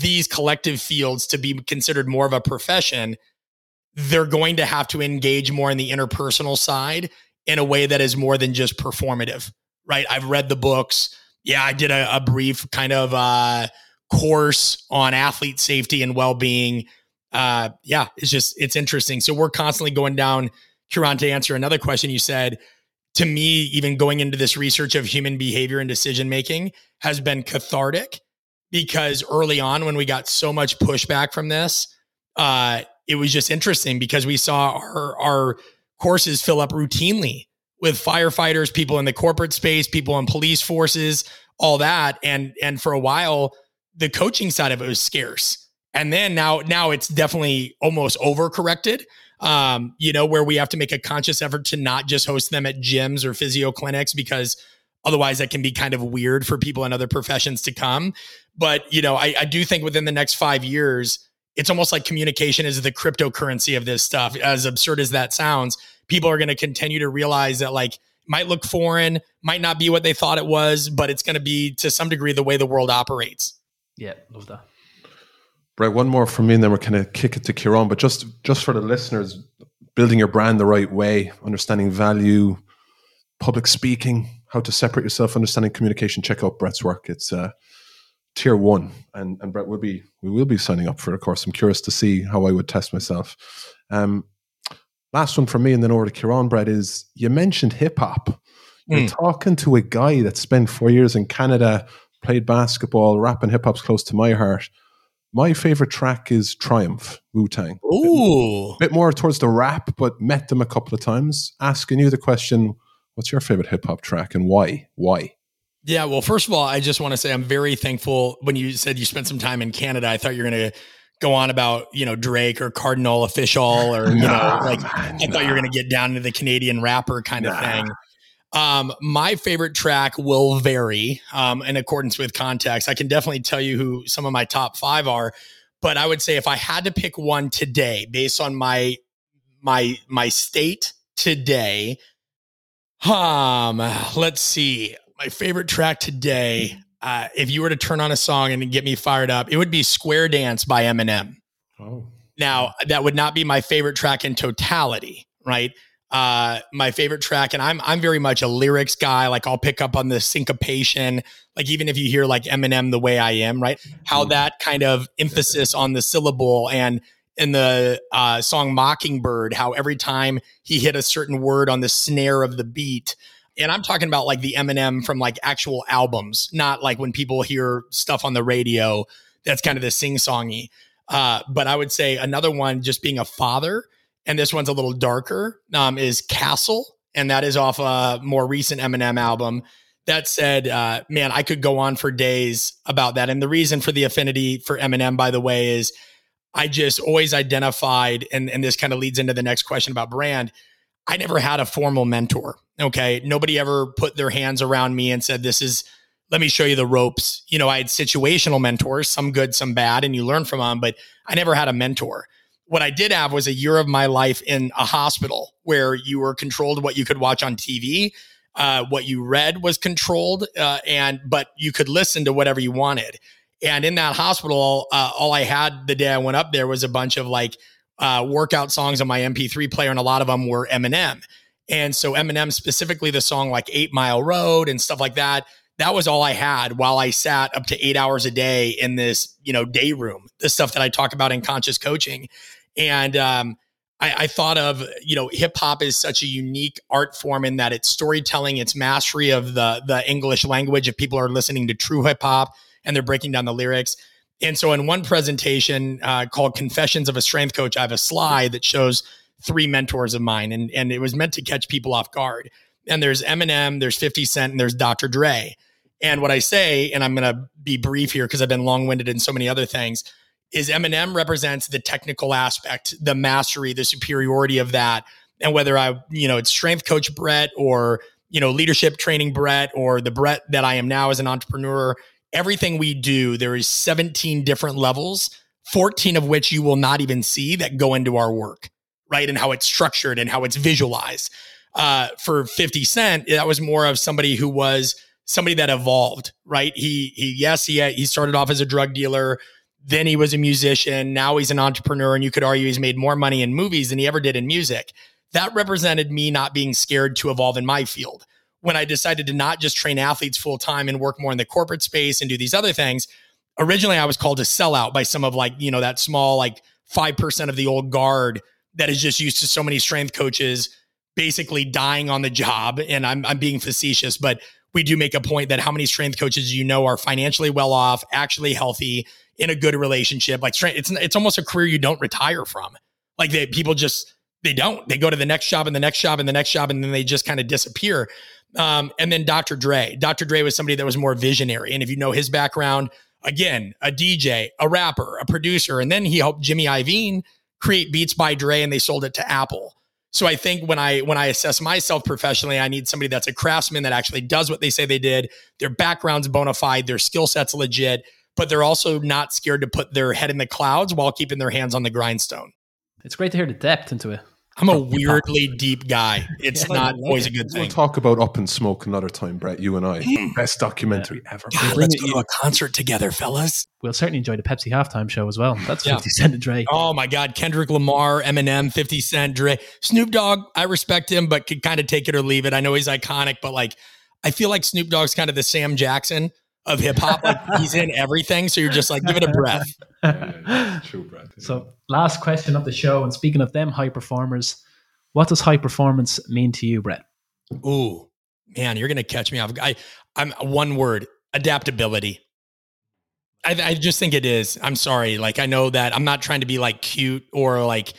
these collective fields to be considered more of a profession, they're going to have to engage more in the interpersonal side in a way that is more than just performative, right? I've read the books. Yeah, I did a, a brief kind of uh, course on athlete safety and well being. Uh, yeah, it's just, it's interesting. So we're constantly going down, Kieran, to answer another question you said. To me, even going into this research of human behavior and decision making has been cathartic because early on, when we got so much pushback from this, uh, it was just interesting because we saw our, our courses fill up routinely with firefighters, people in the corporate space, people in police forces, all that. And and for a while, the coaching side of it was scarce. And then now now it's definitely almost overcorrected. Um, you know, where we have to make a conscious effort to not just host them at gyms or physio clinics because otherwise that can be kind of weird for people in other professions to come. But you know, I, I do think within the next five years, it's almost like communication is the cryptocurrency of this stuff. As absurd as that sounds, people are going to continue to realize that like might look foreign, might not be what they thought it was, but it's going to be to some degree the way the world operates. Yeah, love that. Right, one more from me, and then we're kind of kick it to Kieran. But just just for the listeners, building your brand the right way, understanding value, public speaking, how to separate yourself, understanding communication. Check out Brett's work. It's uh, tier one, and and Brett will be we will be signing up for a course. I'm curious to see how I would test myself. Um, last one from me, and then over to Kieran. Brett is you mentioned hip hop. You're mm. talking to a guy that spent four years in Canada, played basketball, rap and hip hop's close to my heart. My favorite track is Triumph, Wu Tang. Ooh. A bit more towards the rap, but met them a couple of times. Asking you the question, what's your favorite hip hop track and why? Why? Yeah, well, first of all, I just want to say I'm very thankful when you said you spent some time in Canada. I thought you were going to go on about you know Drake or Cardinal Offishall or you nah, know like I thought you were going to get down to the Canadian rapper kind nah. of thing. Um, my favorite track will vary um, in accordance with context. I can definitely tell you who some of my top five are, but I would say if I had to pick one today, based on my my my state today, um, let's see my favorite track today, uh, if you were to turn on a song and get me fired up, it would be Square Dance by Eminem. Oh. Now, that would not be my favorite track in totality, right? Uh, my favorite track, and I'm I'm very much a lyrics guy. Like I'll pick up on the syncopation. Like even if you hear like Eminem, the way I am, right? How mm-hmm. that kind of emphasis on the syllable and in the uh, song Mockingbird, how every time he hit a certain word on the snare of the beat, and I'm talking about like the Eminem from like actual albums, not like when people hear stuff on the radio that's kind of the sing songy. Uh, but I would say another one, just being a father, and this one's a little darker, um, is Castle. And that is off a more recent Eminem album. That said, uh, man, I could go on for days about that. And the reason for the affinity for Eminem, by the way, is I just always identified, and, and this kind of leads into the next question about brand. I never had a formal mentor. Okay. Nobody ever put their hands around me and said, This is, let me show you the ropes. You know, I had situational mentors, some good, some bad, and you learn from them, but I never had a mentor. What I did have was a year of my life in a hospital where you were controlled what you could watch on TV. Uh, what you read was controlled, uh, and but you could listen to whatever you wanted. And in that hospital, uh, all I had the day I went up there was a bunch of like uh, workout songs on my MP3 player, and a lot of them were Eminem. And so Eminem, specifically the song like Eight Mile Road and stuff like that, that was all I had while I sat up to eight hours a day in this, you know, day room, the stuff that I talk about in conscious coaching. And um, I, I thought of, you know, hip hop is such a unique art form in that it's storytelling, it's mastery of the the English language. If people are listening to true hip hop and they're breaking down the lyrics. And so in one presentation uh, called Confessions of a Strength Coach, I have a slide that shows three mentors of mine, and and it was meant to catch people off guard. And there's Eminem, there's 50 Cent, and there's Dr. Dre. And what I say, and I'm going to be brief here because I've been long winded in so many other things, is Eminem represents the technical aspect, the mastery, the superiority of that. And whether I, you know, it's strength coach Brett or, you know, leadership training Brett or the Brett that I am now as an entrepreneur, everything we do, there is 17 different levels, 14 of which you will not even see that go into our work, right? And how it's structured and how it's visualized. Uh, for 50 Cent, that was more of somebody who was somebody that evolved, right? He, he yes, he, he started off as a drug dealer then he was a musician. Now he's an entrepreneur. And you could argue he's made more money in movies than he ever did in music. That represented me not being scared to evolve in my field. When I decided to not just train athletes full time and work more in the corporate space and do these other things, originally I was called a sellout by some of like, you know, that small, like 5% of the old guard that is just used to so many strength coaches basically dying on the job. And I'm, I'm being facetious, but we do make a point that how many strength coaches you know are financially well off, actually healthy, in a good relationship. Like strength, it's it's almost a career you don't retire from. Like they people just they don't. They go to the next job and the next job and the next job and then they just kind of disappear. Um, and then Dr. Dre. Dr. Dre was somebody that was more visionary. And if you know his background, again, a DJ, a rapper, a producer, and then he helped Jimmy Iovine create Beats by Dre and they sold it to Apple. So I think when I when I assess myself professionally, I need somebody that's a craftsman that actually does what they say they did. Their background's bona fide, their skill set's legit, but they're also not scared to put their head in the clouds while keeping their hands on the grindstone. It's great to hear the depth into it. I'm a weirdly deep guy. It's yeah, not always a good thing. We'll talk about Up in Smoke another time, Brett. You and I, mm. best documentary yeah. ever. God, let's go to a concert together, fellas. We'll certainly enjoy the Pepsi halftime show as well. That's yeah. 50 Cent and Dre. Oh my God, Kendrick Lamar, Eminem, 50 Cent, Dre, Snoop Dogg. I respect him, but could kind of take it or leave it. I know he's iconic, but like, I feel like Snoop Dogg's kind of the Sam Jackson of hip hop. Like he's in everything. So you're just like, give it a breath. Yeah, true breath. Yeah. So last question of the show. And speaking of them high performers, what does high performance mean to you, Brett? Ooh, man, you're gonna catch me off. I I'm one word, adaptability. I, I just think it is. I'm sorry. Like I know that I'm not trying to be like cute or like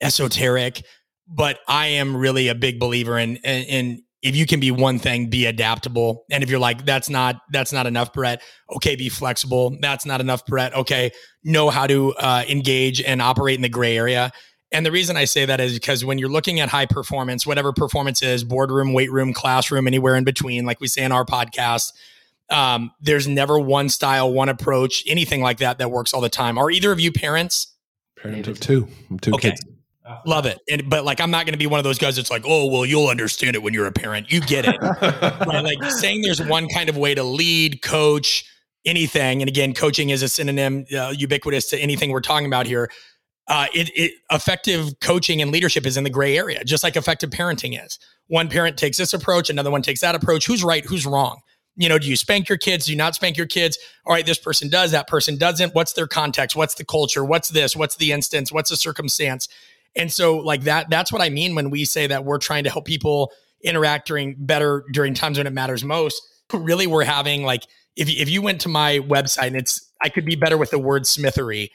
esoteric, but I am really a big believer in in, in if you can be one thing, be adaptable. And if you're like, that's not, that's not enough, Brett. Okay. Be flexible. That's not enough, Brett. Okay. Know how to uh, engage and operate in the gray area. And the reason I say that is because when you're looking at high performance, whatever performance is, boardroom, weight room, classroom, anywhere in between, like we say in our podcast, um, there's never one style, one approach, anything like that that works all the time. Are either of you parents? Parent of two, two okay. kids. Love it. And but like I'm not going to be one of those guys that's like, "Oh, well, you'll understand it when you're a parent." You get it. right? Like saying there's one kind of way to lead, coach, anything. And again, coaching is a synonym uh, ubiquitous to anything we're talking about here. Uh, it, it effective coaching and leadership is in the gray area, just like effective parenting is. One parent takes this approach, another one takes that approach. Who's right? Who's wrong? You know, do you spank your kids? Do you not spank your kids? All right, this person does, that person doesn't. What's their context? What's the culture? What's this? What's the instance? What's the circumstance? And so like that, that's what I mean when we say that we're trying to help people interact during better during times when it matters most. Really, we're having like if if you went to my website and it's I could be better with the word smithery,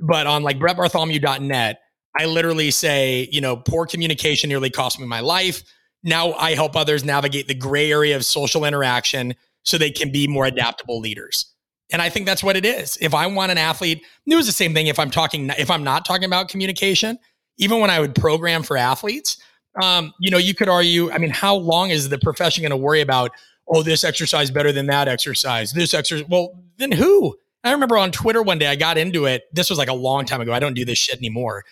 but on like brettbartholomew.net, I literally say, you know, poor communication nearly cost me my life. Now I help others navigate the gray area of social interaction so they can be more adaptable leaders. And I think that's what it is. If I want an athlete, it was the same thing if I'm talking if I'm not talking about communication, even when I would program for athletes, um, you know, you could argue, I mean, how long is the profession going to worry about, oh, this exercise better than that exercise? This exercise, well, then who? I remember on Twitter one day I got into it. This was like a long time ago. I don't do this shit anymore.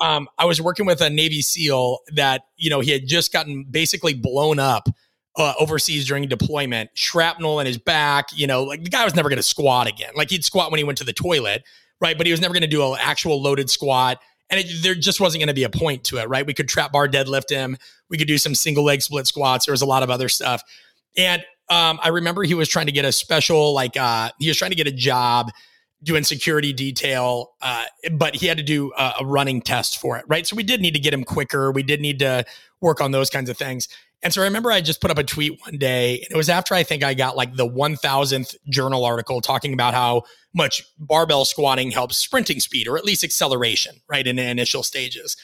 Um, I was working with a Navy SEAL that, you know, he had just gotten basically blown up uh, overseas during deployment, shrapnel in his back. You know, like the guy was never going to squat again. Like he'd squat when he went to the toilet, right? But he was never going to do an actual loaded squat and it, there just wasn't going to be a point to it, right? We could trap bar deadlift him, we could do some single leg split squats. There was a lot of other stuff, and um, I remember he was trying to get a special, like uh, he was trying to get a job doing security detail, uh, but he had to do a, a running test for it, right? So we did need to get him quicker. We did need to work on those kinds of things. And so I remember I just put up a tweet one day, and it was after I think I got like the 1000th journal article talking about how much barbell squatting helps sprinting speed or at least acceleration, right, in the initial stages.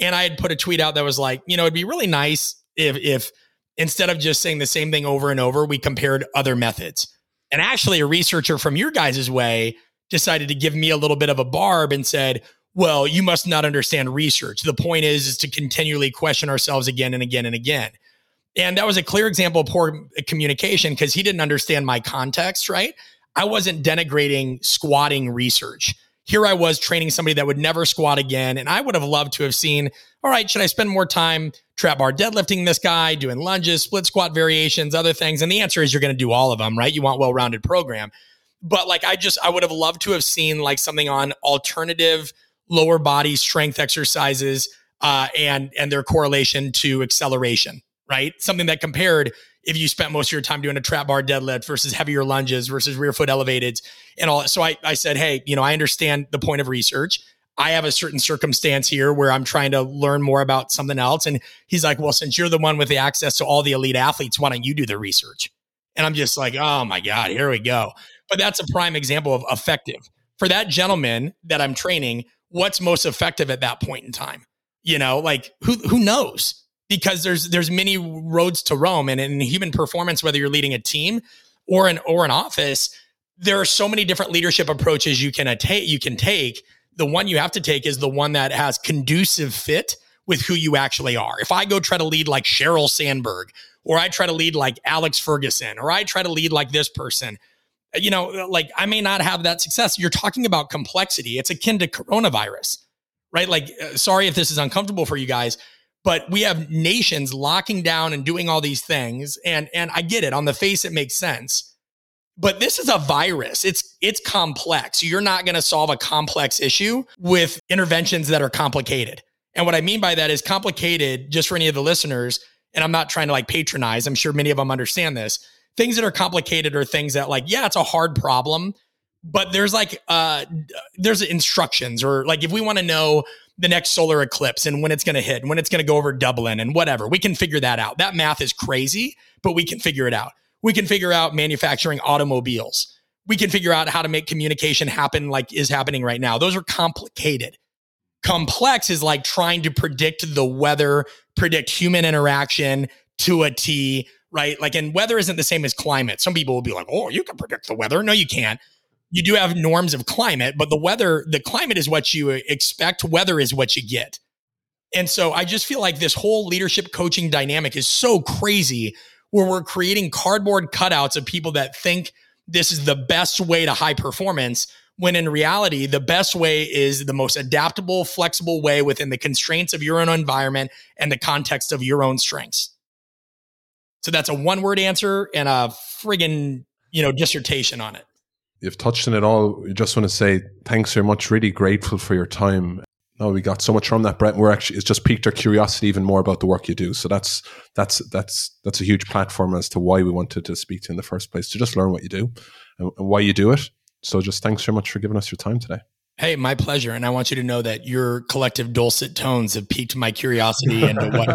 And I had put a tweet out that was like, you know, it'd be really nice if, if instead of just saying the same thing over and over, we compared other methods. And actually, a researcher from your guys' way decided to give me a little bit of a barb and said, well, you must not understand research. The point is, is to continually question ourselves again and again and again. And that was a clear example of poor communication because he didn't understand my context, right? I wasn't denigrating squatting research. Here I was training somebody that would never squat again. And I would have loved to have seen, all right, should I spend more time trap bar deadlifting this guy, doing lunges, split squat variations, other things? And the answer is you're going to do all of them, right? You want well rounded program. But like I just, I would have loved to have seen like something on alternative lower body strength exercises uh, and and their correlation to acceleration, right? Something that compared if you spent most of your time doing a trap bar deadlift versus heavier lunges versus rear foot elevated and all. So I, I said, hey, you know, I understand the point of research. I have a certain circumstance here where I'm trying to learn more about something else. And he's like, well, since you're the one with the access to all the elite athletes, why don't you do the research? And I'm just like, oh my God, here we go. But that's a prime example of effective. For that gentleman that I'm training, what's most effective at that point in time? You know, like who who knows? Because there's there's many roads to Rome, and in human performance, whether you're leading a team or an or an office, there are so many different leadership approaches you can take. You can take. The one you have to take is the one that has conducive fit with who you actually are. If I go try to lead like Sheryl Sandberg, or I try to lead like Alex Ferguson, or I try to lead like this person, you know, like I may not have that success. You're talking about complexity. It's akin to coronavirus, right? Like, uh, sorry if this is uncomfortable for you guys, but we have nations locking down and doing all these things. And and I get it. On the face it makes sense. But this is a virus. It's it's complex. You're not going to solve a complex issue with interventions that are complicated. And what I mean by that is complicated just for any of the listeners and I'm not trying to like patronize I'm sure many of them understand this. Things that are complicated are things that like yeah it's a hard problem but there's like uh there's instructions or like if we want to know the next solar eclipse and when it's going to hit and when it's going to go over Dublin and whatever. We can figure that out. That math is crazy, but we can figure it out. We can figure out manufacturing automobiles. We can figure out how to make communication happen like is happening right now. Those are complicated. Complex is like trying to predict the weather, predict human interaction to a T, right? Like, and weather isn't the same as climate. Some people will be like, oh, you can predict the weather. No, you can't you do have norms of climate, but the weather, the climate is what you expect, weather is what you get. And so I just feel like this whole leadership coaching dynamic is so crazy where we're creating cardboard cutouts of people that think this is the best way to high performance when in reality the best way is the most adaptable flexible way within the constraints of your own environment and the context of your own strengths so that's a one word answer and a friggin you know dissertation on it you've touched on it all. I just want to say thanks very much. Really grateful for your time. No, we got so much from that, Brett. We're actually it's just piqued our curiosity even more about the work you do. So that's that's that's that's a huge platform as to why we wanted to speak to you in the first place to just learn what you do and, and why you do it. So just thanks very much for giving us your time today. Hey, my pleasure. And I want you to know that your collective dulcet tones have piqued my curiosity into what,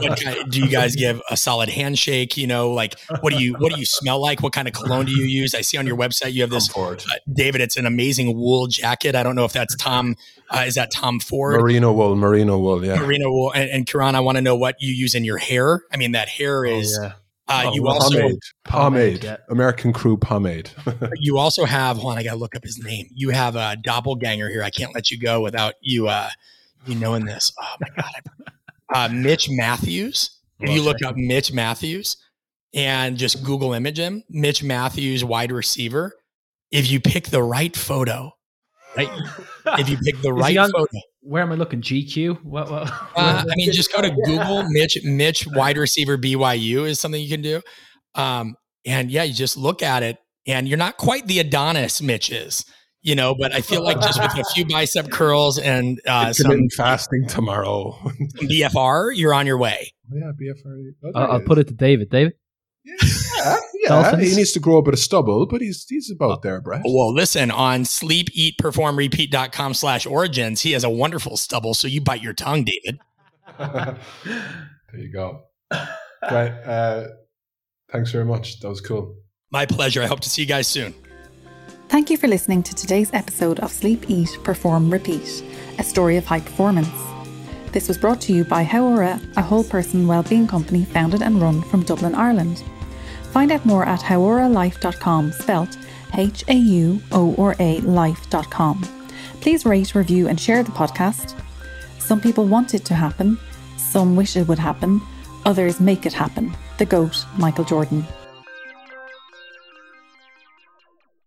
what kind do you guys give a solid handshake? You know, like what do you what do you smell like? What kind of cologne do you use? I see on your website you have this uh, David. It's an amazing wool jacket. I don't know if that's Tom. Uh, is that Tom Ford? Merino wool. Merino wool. Yeah. Merino wool. And, and Kieran, I want to know what you use in your hair. I mean, that hair oh, is. Oh, yeah uh, oh, you also pomade, pomade, yeah. American Crew pomade. you also have. Hold on, I gotta look up his name. You have a doppelganger here. I can't let you go without you. Uh, you knowing this. Oh my god, uh, Mitch Mathews. If you look up Mitch Mathews and just Google image him, Mitch Mathews, wide receiver. If you pick the right photo, right? if you pick the right on, photo, where am I looking? GQ? What? what, uh, I mean, just go to Google Mitch Mitch wide receiver BYU is something you can do. Um, and yeah, you just look at it, and you're not quite the Adonis Mitch is, you know. But I feel like just with a few bicep curls and uh, some fasting tomorrow, BFR, you're on your way. Oh, yeah, BFR. Oh, I'll put it to David. David. Yeah, yeah. he needs to grow a bit of stubble, but he's he's about there, Brett. Well, listen, on sleep, eat, perform, repeat.com slash origins, he has a wonderful stubble, so you bite your tongue, David. there you go. Right. Uh, thanks very much. That was cool. My pleasure. I hope to see you guys soon. Thank you for listening to today's episode of Sleep, Eat, Perform, Repeat, a story of high performance. This was brought to you by Hauora, a whole person wellbeing company founded and run from Dublin, Ireland. Find out more at hauoralife.com, spelt H A U O R A life.com. Please rate, review, and share the podcast. Some people want it to happen, some wish it would happen, others make it happen. The GOAT, Michael Jordan.